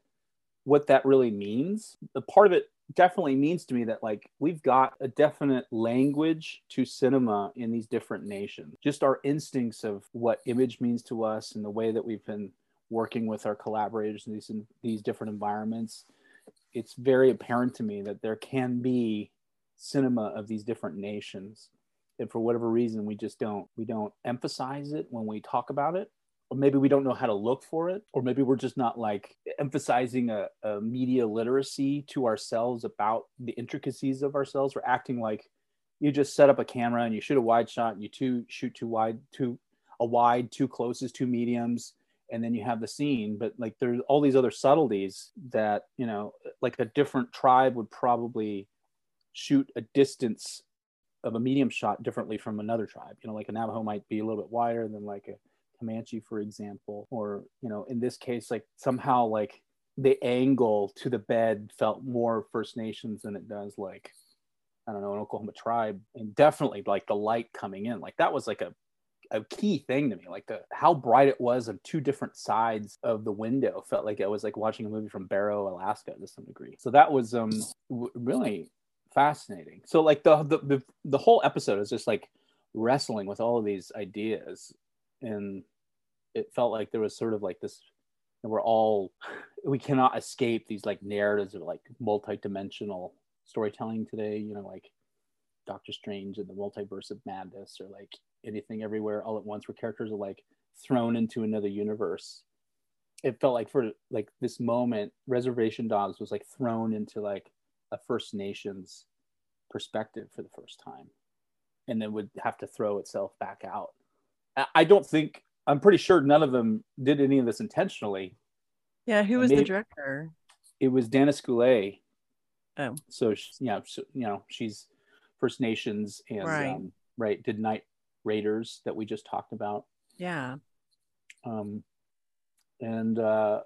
what that really means. The part of it definitely means to me that like we've got a definite language to cinema in these different nations. Just our instincts of what image means to us and the way that we've been working with our collaborators in these in these different environments it's very apparent to me that there can be cinema of these different nations. And for whatever reason we just don't we don't emphasize it when we talk about it or maybe we don't know how to look for it or maybe we're just not like emphasizing a, a, media literacy to ourselves about the intricacies of ourselves. We're acting like you just set up a camera and you shoot a wide shot and you two shoot too wide too a wide too close is two mediums and then you have the scene. But like there's all these other subtleties that you know like a different tribe would probably shoot a distance of a medium shot differently from another tribe. You know like a navajo might be a little bit wider than like a Comanche, for example, or you know, in this case, like somehow like the angle to the bed felt more First Nations than it does like I don't know an Oklahoma tribe, and definitely like the light coming in, like that was like a a key thing to me like the how bright it was on two different sides of the window felt like i was like watching a movie from barrow alaska to some degree. So that was um w- really fascinating. So like the, the the the whole episode is just like wrestling with all of these ideas and it felt like there was sort of like this we're all we cannot escape these like narratives of like multi-dimensional storytelling today you know like doctor strange and the multiverse of madness or like anything everywhere all at once where characters are like thrown into another universe. It felt like for like this moment reservation dogs was like thrown into like a first nations perspective for the first time. And then would have to throw itself back out I don't think I'm pretty sure none of them did any of this intentionally. Yeah, who was Maybe, the director? It was Danis Goulet. Oh, so yeah, so, you know she's First Nations and right. Um, right did Night Raiders that we just talked about. Yeah. Um, and uh,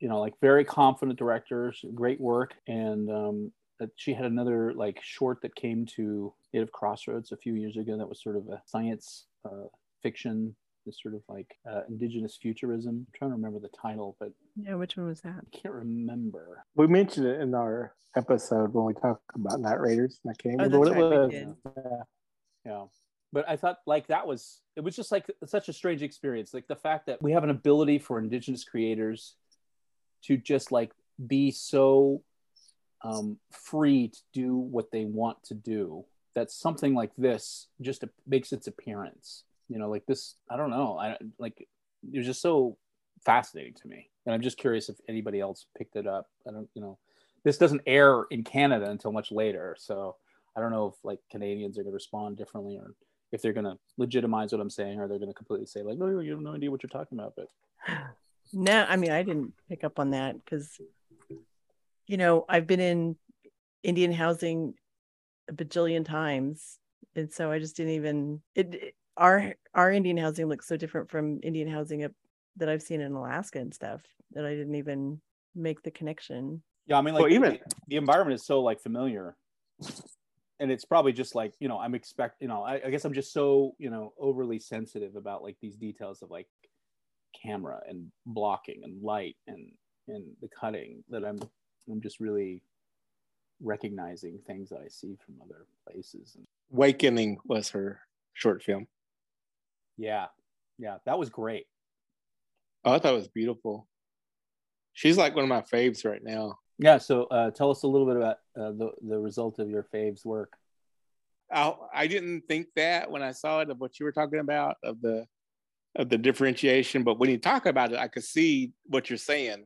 you know, like very confident directors, great work, and um, she had another like short that came to Native Crossroads a few years ago that was sort of a science uh, fiction, this sort of like uh, indigenous futurism. I'm trying to remember the title, but yeah, which one was that? I can't remember. We mentioned it in our episode when we talked about Night Raiders. I can't oh, remember what right, it was. Yeah. yeah but i thought like that was it was just like such a strange experience like the fact that we have an ability for indigenous creators to just like be so um, free to do what they want to do that something like this just makes its appearance you know like this i don't know i like it was just so fascinating to me. And i'm just curious if anybody else picked it up. I don't you know this doesn't air in canada until much later. So i don't know if like canadians are going to respond differently or if they're going to legitimize what i'm saying or they're going to completely say like no you have no idea what you're talking about but no i mean i didn't pick up on that because you know i've been in indian housing a bajillion times. And so i just didn't even it, it our our indian housing looks so different from indian housing that i've seen in alaska and stuff that i didn't even make the connection. Yeah i mean like Well, even- the, the environment is so like familiar. And it's probably just like you know i'm expect you know I, I guess i'm just so you know overly sensitive about like these details of like camera and blocking and light and and the cutting that i'm i'm just really recognizing things that i see from other places. And Wakening was her short film. Yeah yeah that was great Oh, I thought it was beautiful. She's like one of my faves right now. yeah so uh, tell us a little bit about uh, the the result of your faves work I, I didn't think that when I saw it of what you were talking about of the of the differentiation, but when you talk about it, I could see what you're saying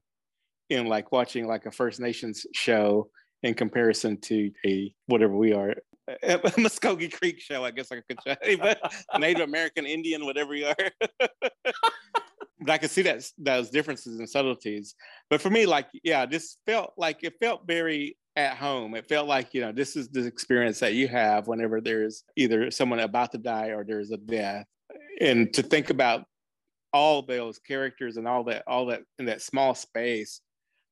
in like watching like a First Nations show in comparison to a whatever we are Muskogee Creek show, I guess I could say, but Native American Indian, whatever you are. but I could see that those differences and subtleties. But for me, like, yeah, this felt like it felt very at home. It felt like, you know, this is the experience that you have whenever there's either someone about to die or there's a death. And to think about all those characters and all that, all that in that small space,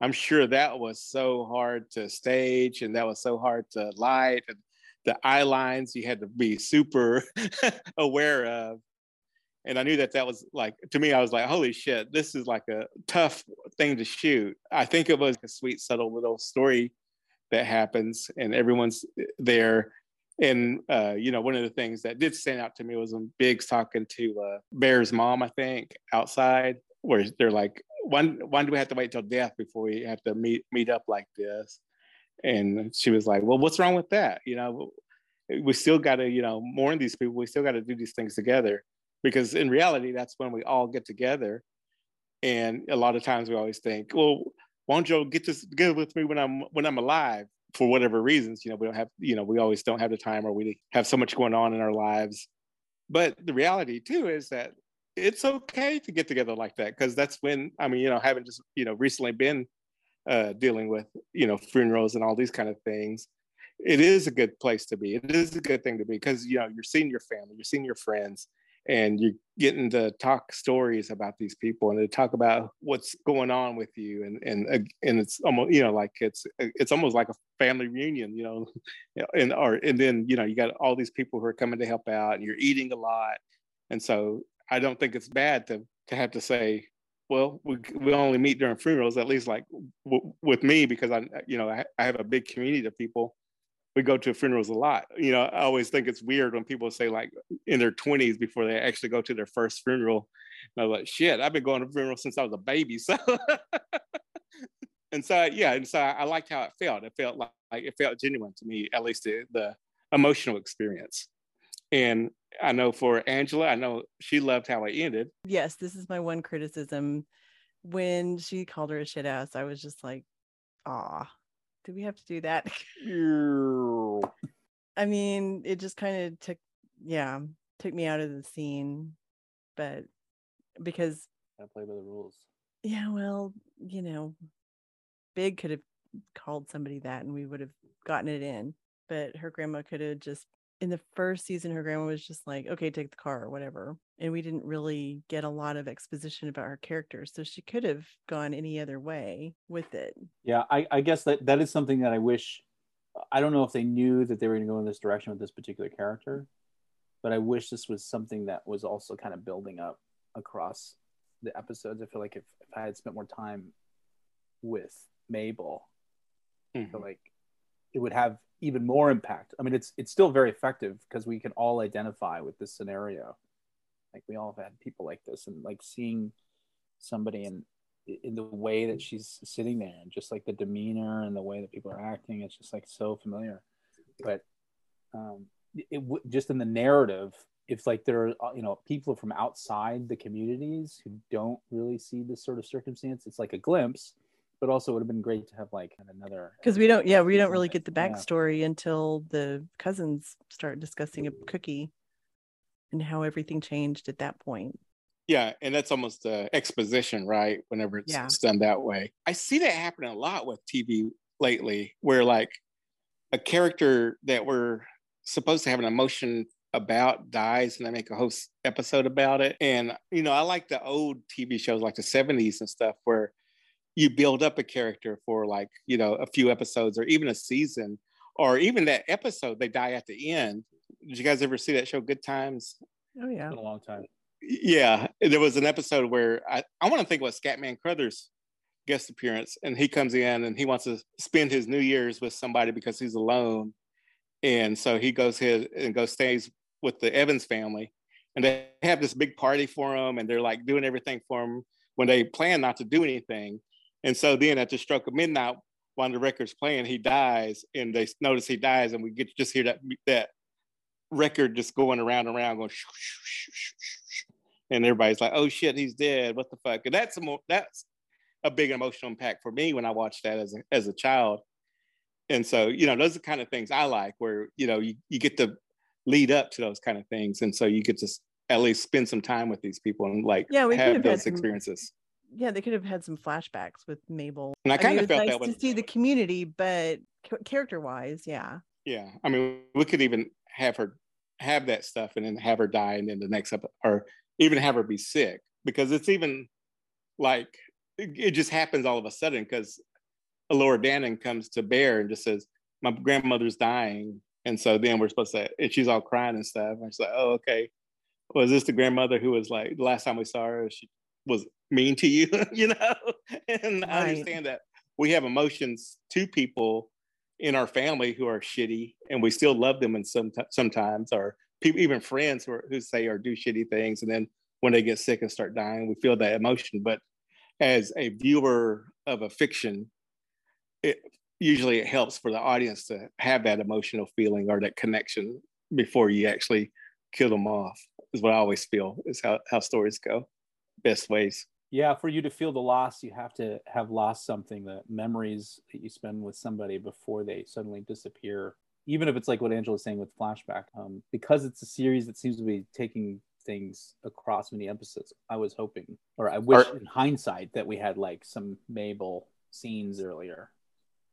I'm sure that was so hard to stage and that was so hard to light and the eye lines you had to be super aware of. And i knew that that was like to me i was like holy shit this is like a tough thing to shoot. I think it was a sweet subtle little story that happens and everyone's there. And uh, you know one of the things that did stand out to me was when Big's talking to uh, bear's mom i think outside where they're like when when do we have to wait till death before we have to meet meet up like this and she was like well what's wrong with that? You know we still got to you know mourn these people. We still got to do these things together. Because in reality that's when we all get together. And a lot of times we always think well why don't you get this together with me when i'm when i'm alive? For whatever reasons you know we don't have you know we always don't have the time or we have so much going on in our lives. But the reality too is that it's okay to get together like that because that's when i mean you know having just you know recently been uh, dealing with you know funerals and all these kind of things it is a good place to be. It is a good thing to be because you know you're seeing your family you're seeing your friends and you're getting to talk stories about these people and to talk about what's going on with you. And and uh, and it's almost you know like it's it's almost like a family reunion you know and or and then you know you got all these people who are coming to help out and you're eating a lot. And so i don't think it's bad to to have to say well we, we only meet during funerals at least like w- with me because i you know I, I have a big community of people. We go to funerals a lot. You know i always think it's weird when people say like in their 20s before they actually go to their first funeral. And i'm like shit i've been going to funerals since i was a baby. So and so yeah and so i liked how it felt. It felt like, like it felt genuine to me at least the, the emotional experience. And i know for angela i know she loved how it ended. Yes this is my one criticism. When she called her a shit ass i was just like ah do we have to do that? I mean it just kind of took yeah took me out of the scene but because Gotta play by the rules. yeah well you know big could have called somebody that and we would have gotten it in but her grandma could have just in the first season her grandma was just like okay take the car or whatever and we didn't really get a lot of exposition about her character so she could have gone any other way with it Yeah, I, I guess that that is something that I wish. I don't know if they knew that they were going to go in this direction with this particular character, but I wish this was something that was also kind of building up across the episodes. I feel like if, if I had spent more time with Mabel, I feel mm-hmm. like it would have even more impact. I mean, it's it's still very effective because we can all identify with this scenario. Like we all have had people like this, and like seeing somebody in in the way that she's sitting there, and just like the demeanor and the way that people are acting, it's just like so familiar. But um, it, it just in the narrative, if like there are uh, you know people from outside the communities who don't really see this sort of circumstance, it's like a glimpse but also it would have been great to have like another because we don't yeah we don't really get the backstory yeah. until the cousins start discussing a cookie and how everything changed at that point yeah and that's almost uh, exposition right whenever it's, yeah. it's done that way i see that happening a lot with tv lately where like a character that we're supposed to have an emotion about dies and they make a whole episode about it and you know i like the old tv shows like the 70s and stuff where you build up a character for like you know a few episodes or even a season or even that episode they die at the end. Did you guys ever see that show good times? Oh yeah. Been a long time. Yeah. There was an episode where i, I want to think about scatman crothers guest appearance and he comes in and he wants to spend his new year's with somebody because he's alone. And so he goes here and goes stays with the evans family and they have this big party for him and they're like doing everything for him when they plan not to do anything and so then at the stroke of midnight, while the record's playing, he dies, and they notice he dies, and we get to just hear that that record just going around and around, going, shoo, shoo, shoo, and everybody's like, "Oh shit, he's dead! What the fuck?" And that's a mo- that's a big emotional impact for me when I watched that as a as a child. And so, you know, those are the kind of things I like, where you know you, you get to lead up to those kind of things, and so you get to at least spend some time with these people and like yeah, we have those some, experiences yeah, they could have had some flashbacks with Mabel. And I kind of felt nice that was to see the community, but character wise, yeah. Yeah, I mean, we could even have her have that stuff and then have her die, and then the next episode, or even have her be sick because it's even like it, just happens all of a sudden because Elora Danan comes to Bear and just says, "My grandmother's dying," and so then we're supposed to, and she's all crying and stuff, and she's like, "Oh, okay." Was this the grandmother who was like the last time we saw her? She was mean to you, you know? and right. I understand that we have emotions to people in our family who are shitty and we still love them and some sometimes or people even friends who, are, who say or do shitty things and then when they get sick and start dying we feel that emotion but as a viewer of a fiction it usually it helps for the audience to have that emotional feeling or that connection before you actually kill them off is what i always feel is how, how stories go best ways yeah for you to feel the loss you have to have lost something the memories that you spend with somebody before they suddenly disappear. Even if it's like what angela's saying with flashback um, because it's a series that seems to be taking things across many episodes i was hoping or i wish in hindsight that we had like some mabel scenes earlier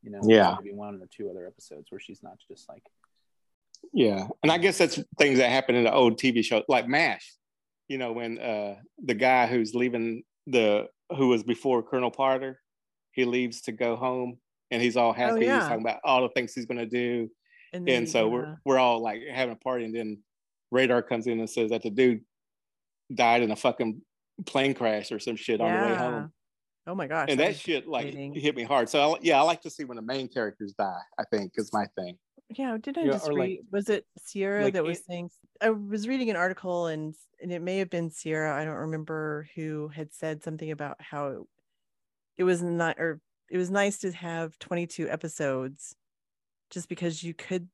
you know yeah. maybe one or two other episodes where she's not just like yeah and i guess that's things that happen in the old tv show like mash you know when uh the guy who's leaving the who was before Colonel Potter. He leaves to go home, and he's all oh, happy. Oh, yeah. He's talking about all the things he's going to do, and, then, and so yeah. we're we're all like having a party, and then Radar comes in and says that the dude died in a fucking plane crash or some shit yeah. on the way home. Oh my gosh! And that shit like hit me hard. So I, yeah, I like to see when the main characters die. I think is my thing. Yeah, did I yeah, just read? Like, was it Sierra like that was it, saying? I was reading an article and and it may have been Sierra. I don't remember who had said something about how it, it was not or it was nice to have 22 episodes, just because you could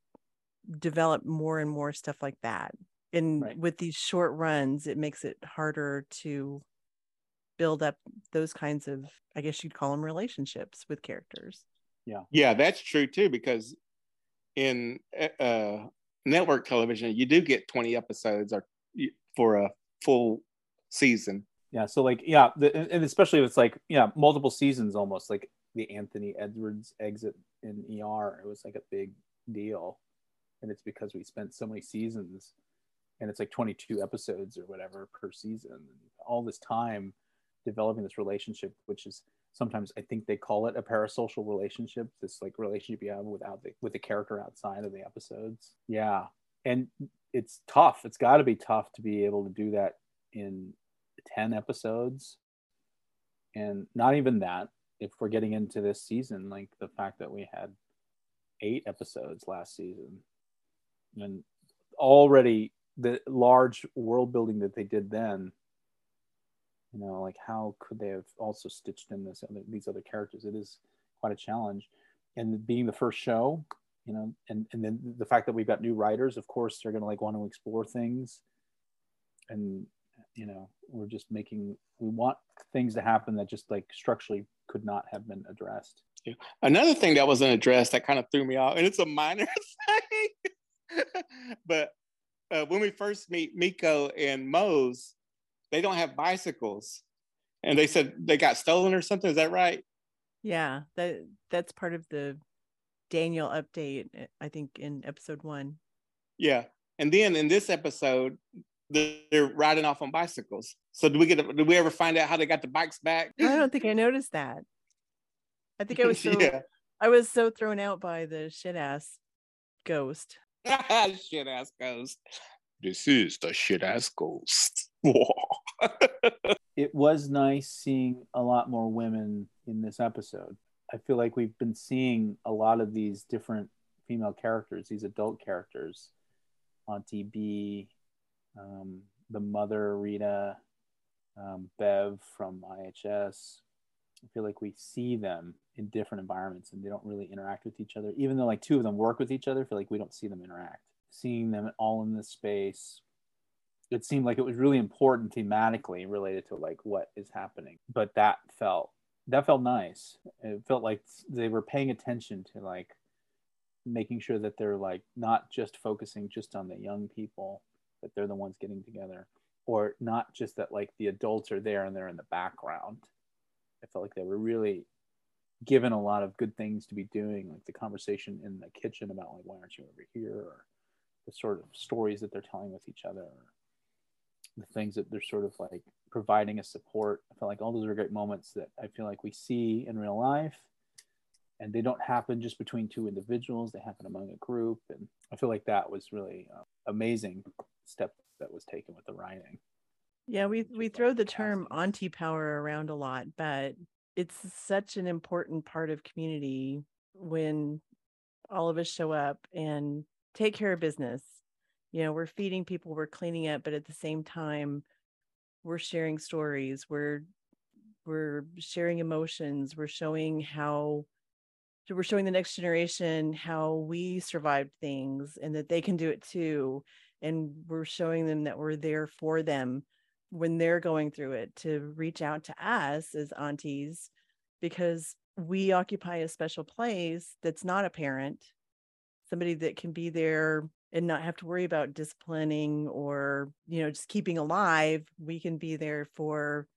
develop more and more stuff like that. And right. with these short runs, it makes it harder to build up those kinds of, I guess you'd call them relationships with characters. Yeah. Yeah, that's true too, because in uh, network television, you do get 20 episodes or for a full season. Yeah. So like, yeah. The, and especially if it's like, yeah, multiple seasons almost like the Anthony Edwards exit in ER. It was like a big deal. And it's because we spent so many seasons and it's like 22 episodes or whatever per season. All this time developing this relationship, which is sometimes I think they call it a parasocial relationship, this like relationship you have without the with the character outside of the episodes. Yeah. And it's tough. It's gotta be tough to be able to do that in 10 episodes. And not even that, if we're getting into this season, like the fact that we had eight episodes last season, and already the large world building that they did then. You know, like how could they have also stitched in this other, these other characters? It is quite a challenge, and being the first show, you know, and and then the fact that we've got new writers, of course, they're going to like want to explore things, and you know, we're just making we want things to happen that just like structurally could not have been addressed. Yeah. Another thing that wasn't addressed that kind of threw me off, and it's a minor thing, but uh, when we first meet Miko and Mose, they don't have bicycles, and they said they got stolen or something. Is that right? Yeah, that that's part of the Daniel update. I think in episode one. Yeah. And then in this episode, they're riding off on bicycles. So do we get? Did we ever find out how they got the bikes back? I don't think I noticed that. I think I was so yeah. I was so thrown out by the shit ass ghost. shit ass ghost. This is the shit ass ghost. it was nice seeing a lot more women in this episode. I feel like we've been seeing a lot of these different female characters, these adult characters, Auntie B, um, the mother Rita, um, Bev from IHS. I feel like we see them in different environments and they don't really interact with each other. Even though like two of them work with each other, I feel like we don't see them interact. Seeing them all in this space, it seemed like it was really important thematically related to like what is happening. But that felt that felt nice. It felt like they were paying attention to like making sure that they're like not just focusing just on the young people, that they're the ones getting together, or not just that like the adults are there and they're in the background. I felt like they were really given a lot of good things to be doing, like the conversation in the kitchen about like why aren't you over here, or the sort of stories that they're telling with each other, the things that they're sort of like providing a support. I feel like all those are great moments that I feel like we see in real life. And they don't happen just between two individuals, they happen among a group. And I feel like that was really uh, amazing step that was taken with the writing. Yeah, we we throw the term auntie power around a lot, but it's such an important part of community when all of us show up and take care of business. You know, we're feeding people, we're cleaning up, but at the same time, we're sharing stories, we're we're sharing emotions, we're showing how we're showing the next generation how we survived things and that they can do it too. And we're showing them that we're there for them when they're going through it to reach out to us as aunties because we occupy a special place that's not a parent, somebody that can be there and not have to worry about disciplining or, you know, just keeping alive. We can be there for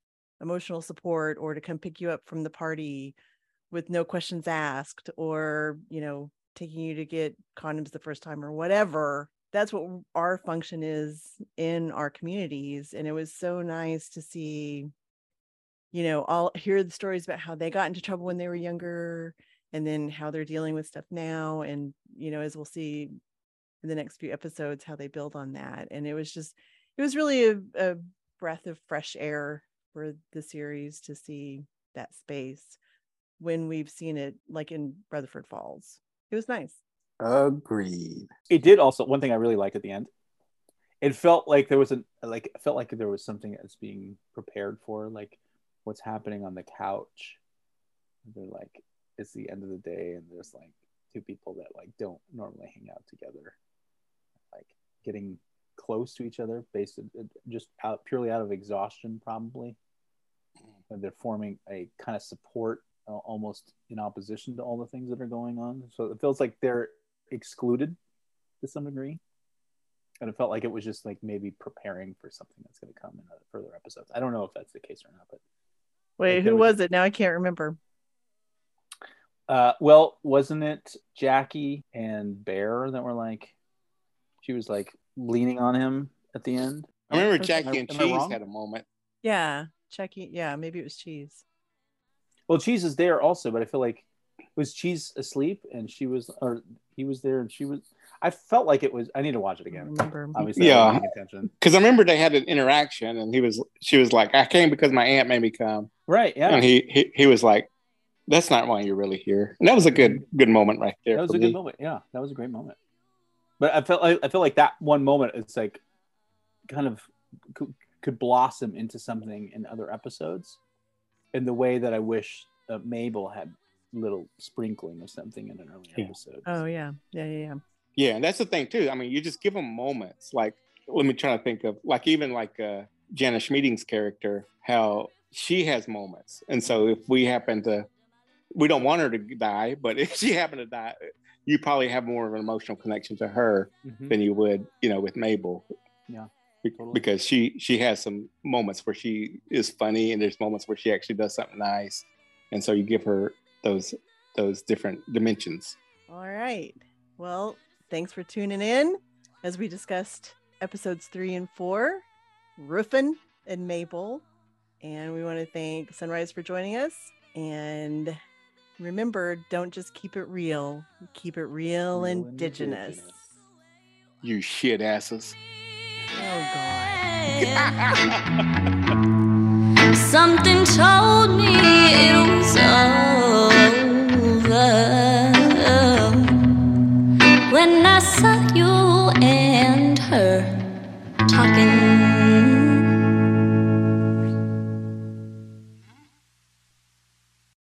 emotional support or to come pick you up from the party with no questions asked or, you know, taking you to get condoms the first time or whatever that's what our function is in our communities and it was so nice to see you know all hear the stories about how they got into trouble when they were younger and then how they're dealing with stuff now and you know as we'll see in the next few episodes how they build on that and it was just it was really a, a breath of fresh air for the series to see that space when we've seen it like in rutherford falls it was nice Agreed. It did also one thing I really liked at the end. It felt like there was an like it felt like there was something that's being prepared for, like what's happening on the couch. They're like it's the end of the day, and there's like two people that like don't normally hang out together, like getting close to each other based just out purely out of exhaustion, probably. And they're forming a kind of support uh, almost in opposition to all the things that are going on. So it feels like they're excluded to some degree. And it felt like it was just like maybe preparing for something that's going to come in further episodes. I don't know if that's the case or not, but wait, Like, who was- was it? Now I can't remember. uh, well, wasn't it Jackie and Bear that were like, she was like leaning on him at the end? I remember Jackie and Am Cheese had a moment. Yeah, checking. Yeah, maybe it was cheese. Well, Cheese is there also, but I feel like was Cheese asleep and she was, or he was there and she was. I felt like it was. I need to watch it I again. remember. Obviously, Yeah. I wasn't paying attention. Because I remember they had an interaction, and he was, she was like, "I came because my aunt made me come," Right? Yeah. and he, he, he was like, That's not why you're really here. And that was a good good moment right there. That was for a me. good moment. Yeah, that was a great moment. But I felt like I feel like that one moment it's like kind of could, could blossom into something in other episodes in the way that I wish uh, Mabel had little sprinkling of something in an earlier Yeah. episode. Oh yeah, yeah, yeah, yeah. Yeah, and that's the thing too. I mean, you just give them moments. Like, let me try to think of like even like uh, Janice Schmieding's character, how she has moments, and so if we happen to, we don't want her to die, but if she happened to die, you probably have more of an emotional connection to her Mhm. than you would, you know, with Mabel. Yeah, totally. because she she has some moments where she is funny, and there's moments where she actually does something nice, and so you give her those those different dimensions. All right. Well, thanks for tuning in as we discussed episodes three and four, Roofing and Mabel. And we want to thank Sunrise for joining us. And remember, don't just keep it real, keep it real, Real indigenous. indigenous. You shit asses. Oh, God. Something told me it was all